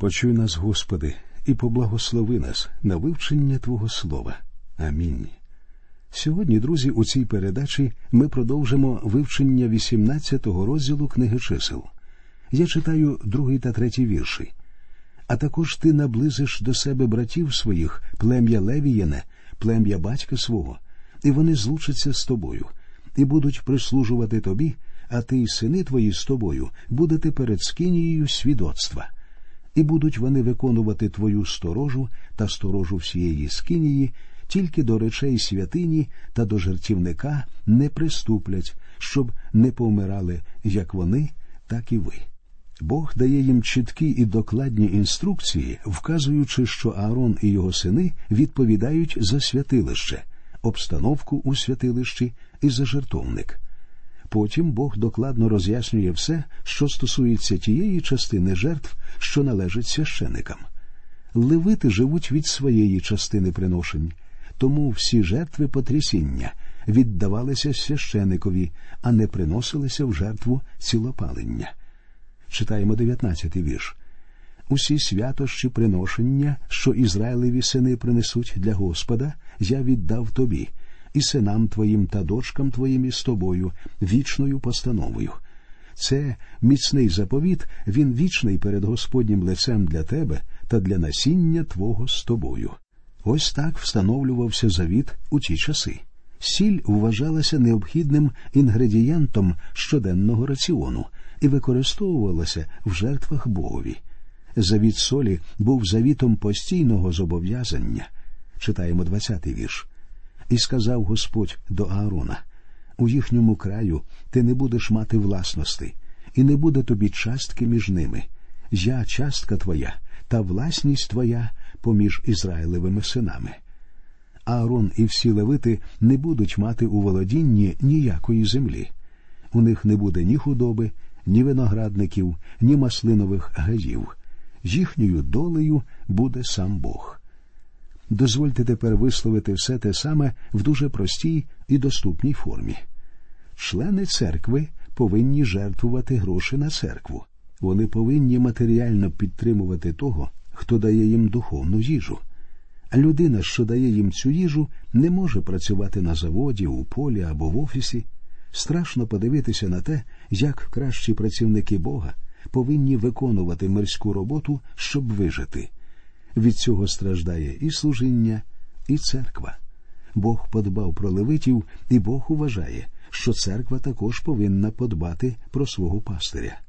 Почуй нас, Господи, і поблагослови нас на вивчення Твого Слова. Амінь. Сьогодні, друзі, у цій передачі ми продовжимо вивчення 18-го розділу книги чисел. Я читаю другий та третій вірші. А також ти наблизиш до себе братів своїх, плем'я Левієне, плем'я батька свого, і вони злучаться з тобою, і будуть прислужувати тобі, а ти й сини твої з тобою будете перед скинією свідоцтва і будуть вони виконувати твою сторожу та сторожу всієї скинії, тільки до речей святині та до жертівника не приступлять, щоб не помирали як вони, так і ви. Бог дає їм чіткі і докладні інструкції, вказуючи, що Аарон і його сини відповідають за святилище, обстановку у святилищі і за жертовник. Потім Бог докладно роз'яснює все, що стосується тієї частини жертв, що належить священикам. Левити живуть від своєї частини приношень, тому всі жертви потрясіння віддавалися священикові, а не приносилися в жертву цілопалення. Читаємо 19-й вірш. Усі святощі приношення, що Ізраїлеві сини принесуть для Господа, я віддав тобі, і синам твоїм та дочкам твоїм із тобою вічною постановою. Це міцний заповіт, він вічний перед Господнім лицем для тебе та для насіння Твого з тобою. Ось так встановлювався завіт у ті часи. Сіль вважалася необхідним інгредієнтом щоденного раціону і використовувалася в жертвах Богові. Завіт солі був завітом постійного зобов'язання. Читаємо 20-й вірш. І сказав Господь до Аарона у їхньому краю ти не будеш мати власності, і не буде тобі частки між ними. Я частка твоя та власність твоя поміж Ізраїлевими синами. Аарон і всі левити не будуть мати у володінні ніякої землі. У них не буде ні худоби, ні виноградників, ні маслинових гаїв. Їхньою долею буде сам Бог. Дозвольте тепер висловити все те саме в дуже простій і доступній формі. Члени церкви повинні жертвувати гроші на церкву. Вони повинні матеріально підтримувати того, хто дає їм духовну їжу. А людина, що дає їм цю їжу, не може працювати на заводі, у полі або в офісі. Страшно подивитися на те, як кращі працівники Бога повинні виконувати мирську роботу, щоб вижити. Від цього страждає і служіння, і церква. Бог подбав про левитів, і Бог вважає, що церква також повинна подбати про свого пастиря.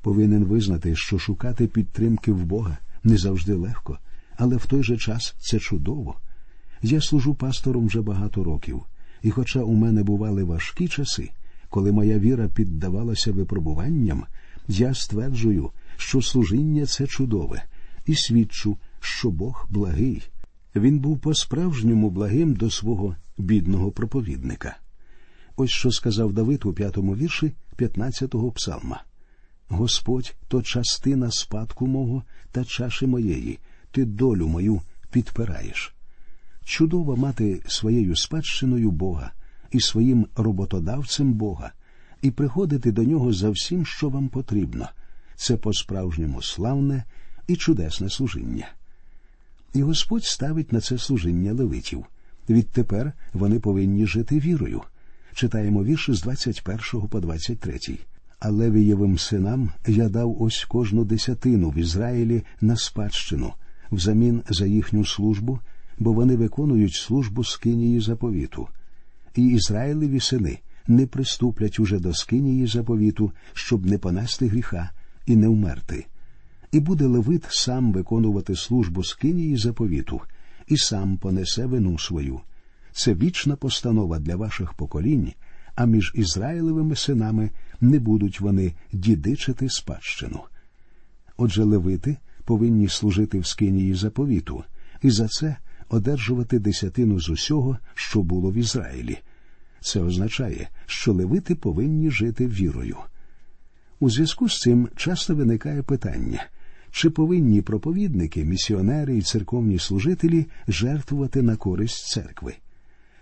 Повинен визнати, що шукати підтримки в Бога не завжди легко, але в той же час це чудово. Я служу пастором вже багато років, і, хоча у мене бували важкі часи, коли моя віра піддавалася випробуванням, я стверджую, що служіння це чудове, і свідчу, що Бог благий. Він був по-справжньому благим до свого бідного проповідника. Ось що сказав Давид у п'ятому вірші 15-го псалма. Господь то частина спадку мого та чаші моєї, ти долю мою підпираєш. Чудово мати своєю спадщиною Бога і своїм роботодавцем Бога, і приходити до нього за всім, що вам потрібно. Це по-справжньому славне і чудесне служіння. І Господь ставить на це служіння левитів. Відтепер вони повинні жити вірою. Читаємо вірші з 21 по 23. А Левієвим синам я дав ось кожну десятину в Ізраїлі на спадщину взамін за їхню службу, бо вони виконують службу скинії заповіту. І Ізраїлеві сини не приступлять уже до скинії заповіту, щоб не понести гріха і не вмерти і буде Левит сам виконувати службу скинії заповіту, і сам понесе вину свою. Це вічна постанова для ваших поколінь, а між Ізраїлевими синами не будуть вони дідичити спадщину. Отже, левити повинні служити в скинії заповіту, і за це одержувати десятину з усього, що було в Ізраїлі. Це означає, що левити повинні жити вірою. У зв'язку з цим часто виникає питання чи повинні проповідники, місіонери і церковні служителі жертвувати на користь церкви?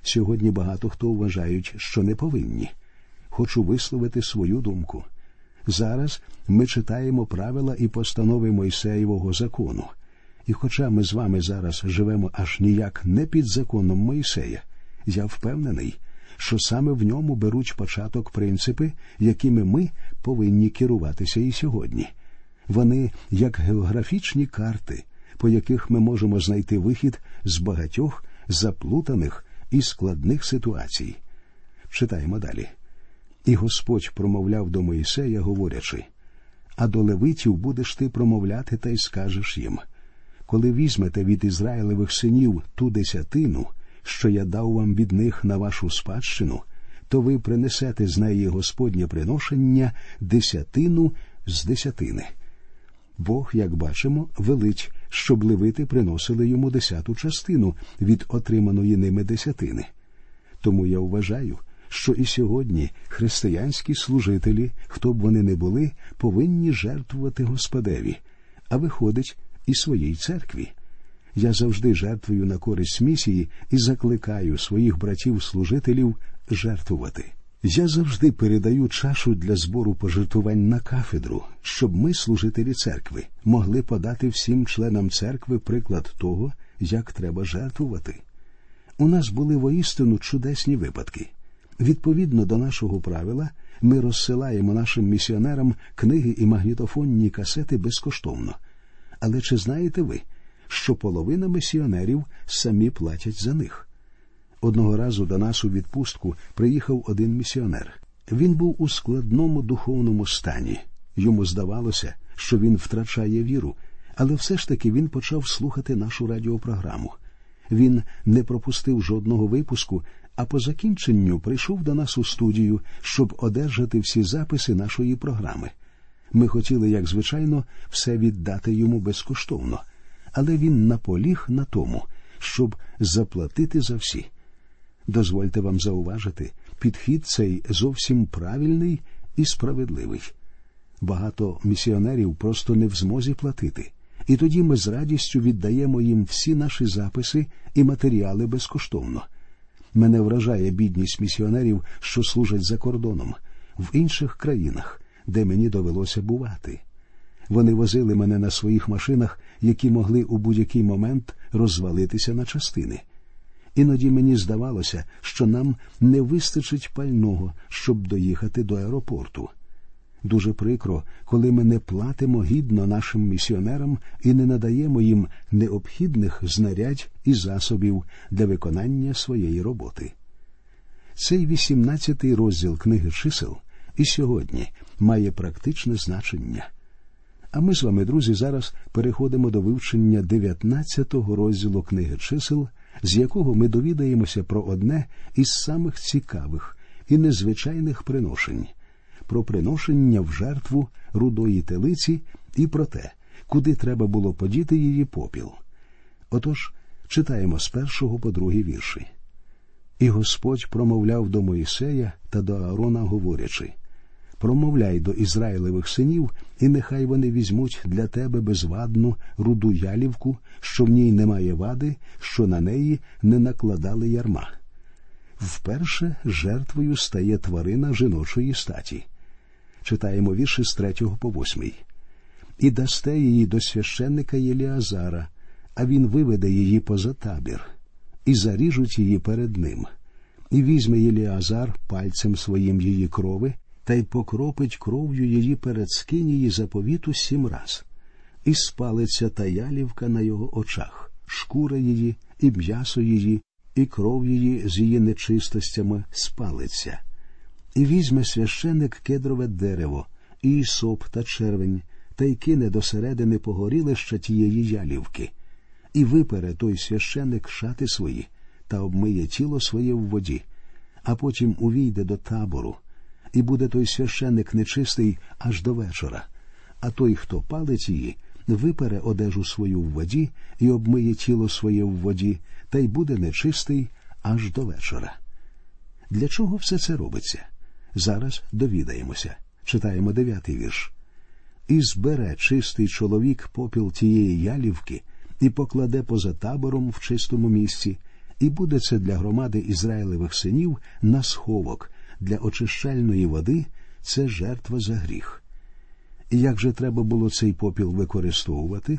Сьогодні багато хто вважають, що не повинні. Хочу висловити свою думку. Зараз ми читаємо правила і постанови Мойсеєвого закону. І хоча ми з вами зараз живемо аж ніяк не під законом Мойсея, я впевнений, що саме в ньому беруть початок принципи, якими ми повинні керуватися і сьогодні. Вони як географічні карти, по яких ми можемо знайти вихід з багатьох заплутаних і складних ситуацій. Читаємо далі. І Господь промовляв до Моїсея, говорячи А до левитів будеш ти промовляти та й скажеш їм коли візьмете від Ізраїлевих синів ту десятину, що я дав вам від них на вашу спадщину, то ви принесете з неї Господнє приношення десятину з десятини. Бог, як бачимо, велить, щоб левити приносили йому десяту частину від отриманої ними десятини. Тому я вважаю, що і сьогодні християнські служителі, хто б вони не були, повинні жертвувати Господеві, а виходить і своїй церкві. Я завжди жертвую на користь місії і закликаю своїх братів-служителів жертвувати. Я завжди передаю чашу для збору пожертвувань на кафедру, щоб ми, служителі церкви, могли подати всім членам церкви приклад того, як треба жертвувати. У нас були воістину чудесні випадки. Відповідно до нашого правила, ми розсилаємо нашим місіонерам книги і магнітофонні касети безкоштовно. Але чи знаєте ви, що половина місіонерів самі платять за них? Одного разу до нас у відпустку приїхав один місіонер. Він був у складному духовному стані. Йому здавалося, що він втрачає віру, але все ж таки він почав слухати нашу радіопрограму. Він не пропустив жодного випуску, а по закінченню прийшов до нас у студію, щоб одержати всі записи нашої програми. Ми хотіли, як звичайно, все віддати йому безкоштовно, але він наполіг на тому, щоб заплатити за всі. Дозвольте вам зауважити, підхід цей зовсім правильний і справедливий. Багато місіонерів просто не в змозі платити, і тоді ми з радістю віддаємо їм всі наші записи і матеріали безкоштовно. Мене вражає бідність місіонерів, що служать за кордоном в інших країнах де мені довелося бувати. Вони возили мене на своїх машинах, які могли у будь-який момент розвалитися на частини. Іноді мені здавалося, що нам не вистачить пального, щоб доїхати до аеропорту. Дуже прикро, коли ми не платимо гідно нашим місіонерам і не надаємо їм необхідних знарядь і засобів для виконання своєї роботи. Цей вісімнадцятий розділ книги чисел і сьогодні має практичне значення. А ми з вами, друзі, зараз переходимо до вивчення 19-го розділу книги чисел, з якого ми довідаємося про одне із самих цікавих і незвичайних приношень, про приношення в жертву рудої телиці і про те, куди треба було подіти її попіл. Отож, читаємо з першого по другий вірші. І Господь промовляв до Моїсея та до Аарона, говорячи промовляй до Ізраїлевих синів, і нехай вони візьмуть для тебе безвадну руду ялівку, що в ній немає вади, що на неї не накладали ярма. Вперше жертвою стає тварина жіночої статі. Читаємо вірші з третього по восьмий. І дасте її до священника Єліазара, а він виведе її поза табір, і заріжуть її перед ним. І візьме Єліазар пальцем своїм її крови та й покропить кров'ю її перед скинії заповіту сім раз, і спалиться та ялівка на його очах, шкура її, і м'ясо її, і кров її з її нечистостями спалиться. І візьме священик кедрове дерево, і соп та червень, та й кине до середини погорілища тієї ялівки, і випере той священик шати свої та обмиє тіло своє в воді, а потім увійде до табору і буде той священник нечистий аж до вечора, а той, хто палить її, випере одежу свою в воді і обмиє тіло своє в воді, та й буде нечистий аж до вечора. Для чого все це робиться? Зараз довідаємося. Читаємо дев'ятий вірш. І збере чистий чоловік попіл тієї ялівки і покладе поза табором в чистому місці, і буде це для громади Ізраїлевих синів на сховок, для очищальної води це жертва за гріх. І як же треба було цей попіл використовувати?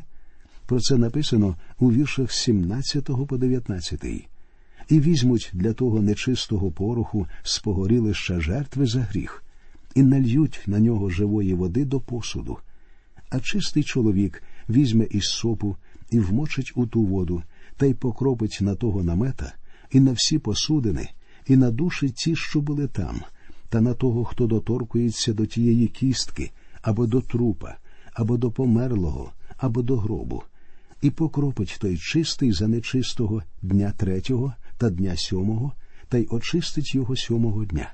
Про це написано у віршах 17 по 19. І візьмуть для того нечистого пороху з погорілища жертви за гріх, і нальють на нього живої води до посуду. А чистий чоловік візьме із сопу і вмочить у ту воду, та й покропить на того намета, і на всі посудини, і на душі ті, що були там, та на того, хто доторкується до тієї кістки, або до трупа, або до померлого, або до гробу, і покропить той чистий за нечистого дня третього та дня сьомого, та й очистить його сьомого дня,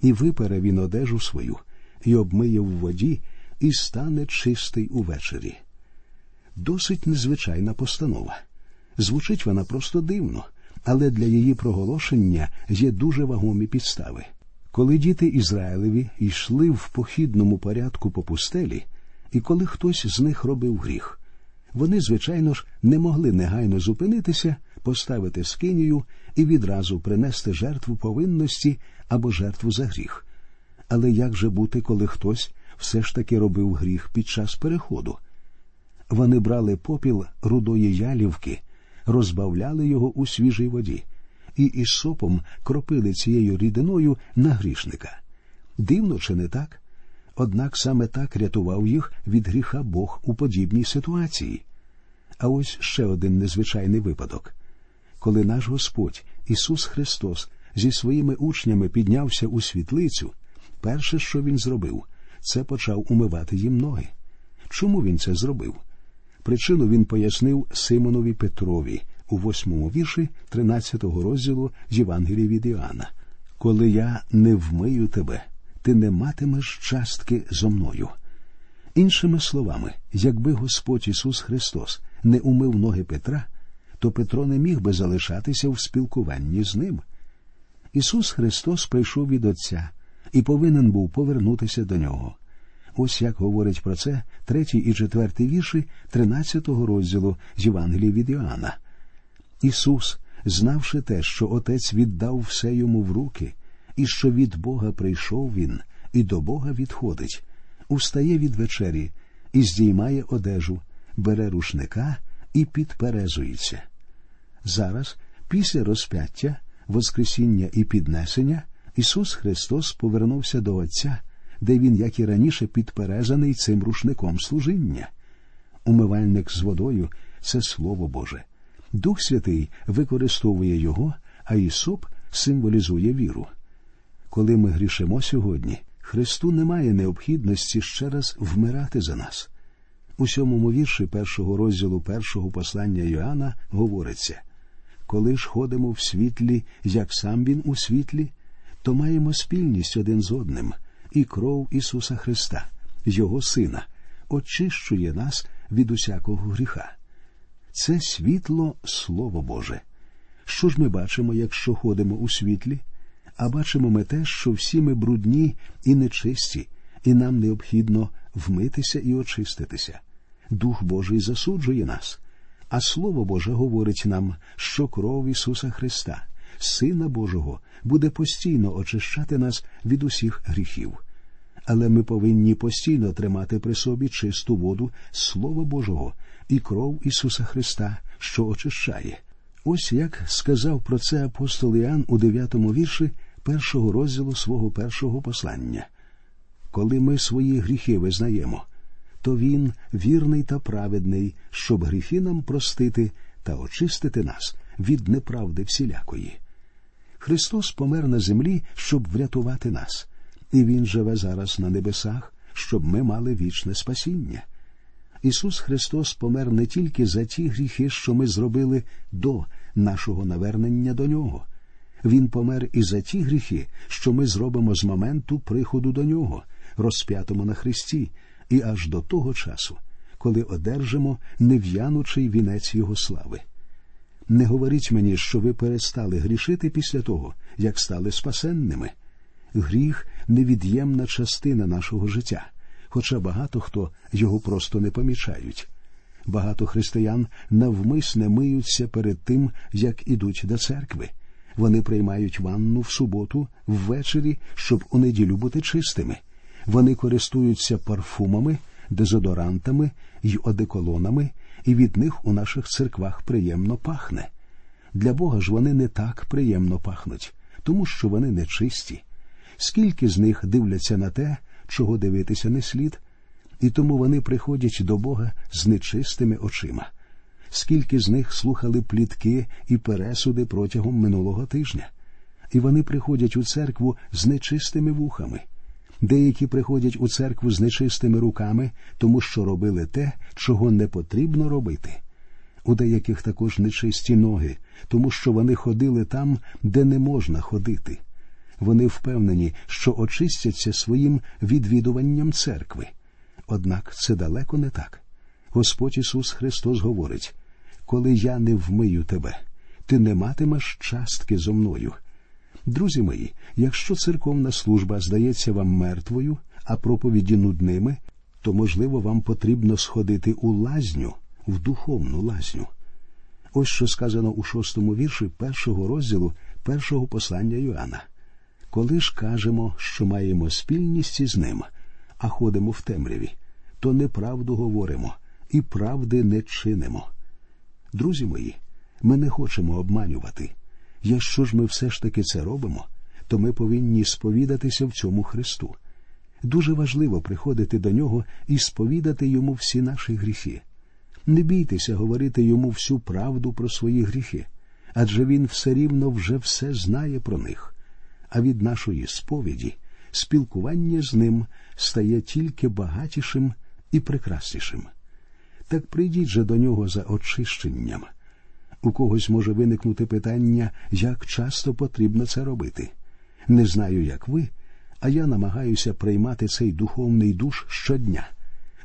і випере він одежу свою, і обмиє в воді, і стане чистий увечері. Досить незвичайна постанова. Звучить вона просто дивно, але для її проголошення є дуже вагомі підстави. Коли діти Ізраїлеві йшли в похідному порядку по пустелі, і коли хтось з них робив гріх, вони, звичайно ж, не могли негайно зупинитися, поставити скинію і відразу принести жертву повинності або жертву за гріх. Але як же бути, коли хтось все ж таки робив гріх під час переходу? Вони брали попіл рудої ялівки, розбавляли його у свіжій воді і із сопом кропили цією рідиною на грішника. Дивно чи не так? Однак саме так рятував їх від гріха Бог у подібній ситуації. А ось ще один незвичайний випадок. Коли наш Господь Ісус Христос зі своїми учнями піднявся у світлицю, перше, що Він зробив, це почав умивати їм ноги. Чому він це зробив? Причину він пояснив Симонові Петрові у восьмому вірші 13-го розділу Євангелії від Іоанна. Коли я не вмию тебе, ти не матимеш частки зо мною. Іншими словами, якби Господь Ісус Христос не умив ноги Петра, то Петро не міг би залишатися в спілкуванні з ним. Ісус Христос прийшов від Отця і повинен був повернутися до нього. Ось як говорить про це третій і четвертий вірші 13-го розділу з Євангелії від Іоанна. Ісус, знавши те, що Отець віддав все йому в руки, і що від Бога прийшов він, і до Бога відходить, устає від вечері і здіймає одежу, бере рушника і підперезується. Зараз, після розп'яття, Воскресіння і піднесення, Ісус Христос повернувся до Отця, де Він, як і раніше, підперезаний цим рушником служіння. Умивальник з водою це Слово Боже. Дух Святий використовує його, а Ісоп символізує віру. Коли ми грішимо сьогодні, Христу немає необхідності ще раз вмирати за нас. У сьомому вірші першого розділу першого послання Йоанна говориться коли ж ходимо в світлі, як сам він у світлі, то маємо спільність один з одним, і кров Ісуса Христа, Його Сина, очищує нас від усякого гріха. Це світло Слово Боже. Що ж ми бачимо, якщо ходимо у світлі? А бачимо ми те, що всі ми брудні і нечисті, і нам необхідно вмитися і очиститися. Дух Божий засуджує нас, а Слово Боже говорить нам, що кров Ісуса Христа, Сина Божого, буде постійно очищати нас від усіх гріхів. Але ми повинні постійно тримати при собі чисту воду Слова Божого і кров Ісуса Христа, що очищає. Ось як сказав про це апостол Іоанн у дев'ятому вірші першого розділу свого першого послання. Коли ми свої гріхи визнаємо, то Він вірний та праведний, щоб гріхи нам простити та очистити нас від неправди всілякої. Христос помер на землі, щоб врятувати нас, і Він живе зараз на небесах, щоб ми мали вічне спасіння. Ісус Христос помер не тільки за ті гріхи, що ми зробили до нашого навернення до Нього. Він помер і за ті гріхи, що ми зробимо з моменту приходу до Нього, розп'ятому на Христі, і аж до того часу, коли одержимо нев'янучий вінець Його слави. Не говоріть мені, що ви перестали грішити після того, як стали спасенними. Гріх невід'ємна частина нашого життя хоча багато хто його просто не помічають. Багато християн навмисне миються перед тим, як ідуть до церкви. Вони приймають ванну в суботу, ввечері, щоб у неділю бути чистими. Вони користуються парфумами, дезодорантами й одеколонами, і від них у наших церквах приємно пахне. Для Бога ж вони не так приємно пахнуть, тому що вони нечисті. Скільки з них дивляться на те, чого дивитися не слід, і тому вони приходять до Бога з нечистими очима. Скільки з них слухали плітки і пересуди протягом минулого тижня, і вони приходять у церкву з нечистими вухами. Деякі приходять у церкву з нечистими руками, тому що робили те, чого не потрібно робити. У деяких також нечисті ноги, тому що вони ходили там, де не можна ходити. Вони впевнені, що очистяться своїм відвідуванням церкви. Однак це далеко не так. Господь Ісус Христос говорить коли я не вмию тебе, ти не матимеш частки зо мною. Друзі мої, якщо церковна служба здається вам мертвою, а проповіді нудними, то, можливо, вам потрібно сходити у лазню, в духовну лазню. Ось що сказано у шостому вірші першого розділу першого послання Йоанна. Коли ж кажемо, що маємо спільність із ним, а ходимо в темряві, то неправду говоримо і правди не чинимо. Друзі мої, ми не хочемо обманювати. Якщо ж ми все ж таки це робимо, то ми повинні сповідатися в цьому Христу. Дуже важливо приходити до нього і сповідати йому всі наші гріхи. Не бійтеся говорити йому всю правду про свої гріхи, адже він все рівно вже все знає про них. А від нашої сповіді спілкування з ним стає тільки багатішим і прекраснішим. Так прийдіть же до нього за очищенням. У когось може виникнути питання, як часто потрібно це робити. Не знаю, як ви, а я намагаюся приймати цей духовний душ щодня.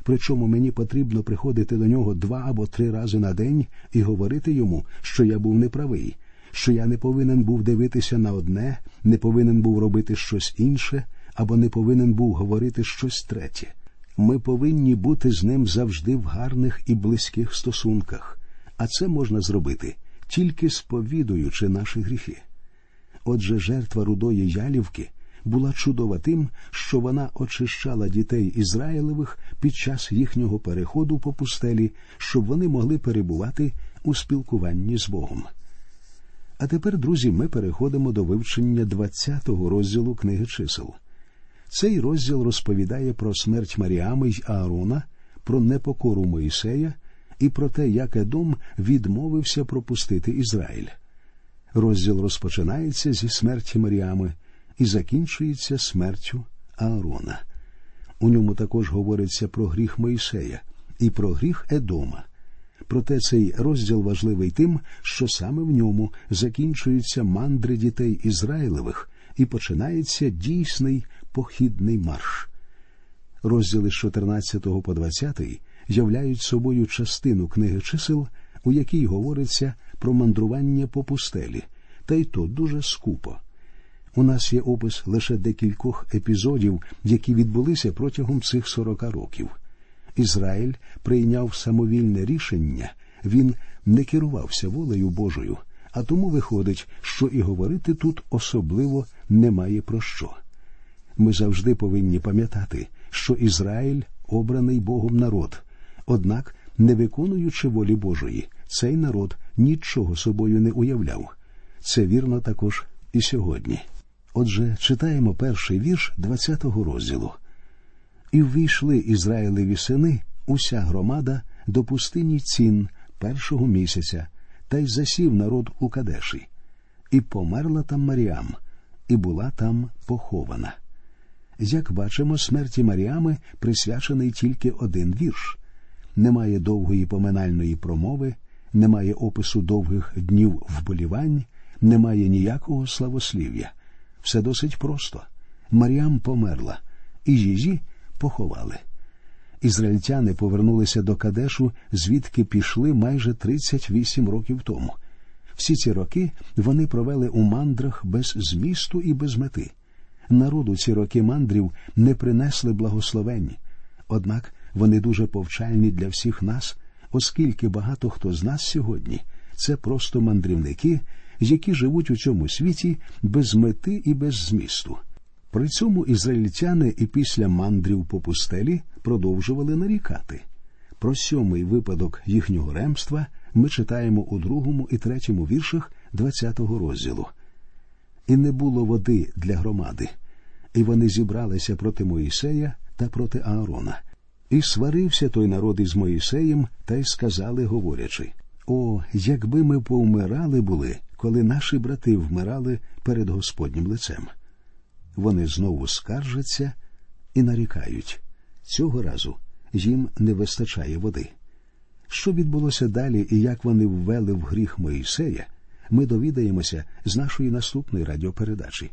Причому мені потрібно приходити до нього два або три рази на день і говорити йому, що я був неправий, що я не повинен був дивитися на одне, не повинен був робити щось інше, або не повинен був говорити щось третє. Ми повинні бути з ним завжди в гарних і близьких стосунках, а це можна зробити тільки сповідуючи наші гріхи. Отже, жертва рудої ялівки була чудова тим, що вона очищала дітей Ізраїлевих під час їхнього переходу по пустелі, щоб вони могли перебувати у спілкуванні з Богом. А тепер, друзі, ми переходимо до вивчення 20-го розділу книги чисел. Цей розділ розповідає про смерть Маріами й Аарона, про непокору Моїсея і про те, як Едом відмовився пропустити Ізраїль. Розділ розпочинається зі смерті Маріами і закінчується смертю Аарона. У ньому також говориться про гріх Моїсея і про гріх Едома. Проте цей розділ важливий тим, що саме в ньому закінчуються мандри дітей Ізраїлевих і починається дійсний похідний марш. Розділи з 14 по 20 являють собою частину книги чисел, у якій говориться про мандрування по пустелі, та й то дуже скупо. У нас є опис лише декількох епізодів, які відбулися протягом цих сорока років. Ізраїль прийняв самовільне рішення, він не керувався волею Божою, а тому виходить, що і говорити тут особливо немає про що. Ми завжди повинні пам'ятати, що Ізраїль обраний Богом народ, однак, не виконуючи волі Божої, цей народ нічого собою не уявляв. Це вірно також і сьогодні. Отже, читаємо перший вірш 20-го розділу. І ввійшли Ізраїлеві сини, уся громада до пустині цін першого місяця, та й засів народ у Кадеші, і померла там Маріам, і була там похована. Як бачимо, смерті Маріами присвячений тільки один вірш. Немає довгої поминальної промови, немає опису довгих днів вболівань, немає ніякого славослів'я. Все досить просто. Маріам померла, і її поховали. Ізраїльтяни повернулися до Кадешу, звідки пішли майже 38 років тому. Всі ці роки вони провели у мандрах без змісту і без мети. Народу ці роки мандрів не принесли благословень, однак вони дуже повчальні для всіх нас, оскільки багато хто з нас сьогодні це просто мандрівники, які живуть у цьому світі без мети і без змісту. При цьому ізраїльтяни і після мандрів по пустелі продовжували нарікати. Про сьомий випадок їхнього ремства ми читаємо у другому і третьому віршах 20-го розділу. І не було води для громади, і вони зібралися проти Моїсея та проти Аарона. І сварився той народ із Моїсеєм, та й сказали, говорячи О, якби ми повмирали були, коли наші брати вмирали перед Господнім лицем. Вони знову скаржаться і нарікають. Цього разу їм не вистачає води. Що відбулося далі і як вони ввели в гріх Моїсея, ми довідаємося з нашої наступної радіопередачі.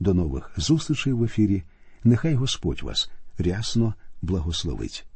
До нових зустрічей в ефірі. Нехай Господь вас рясно благословить.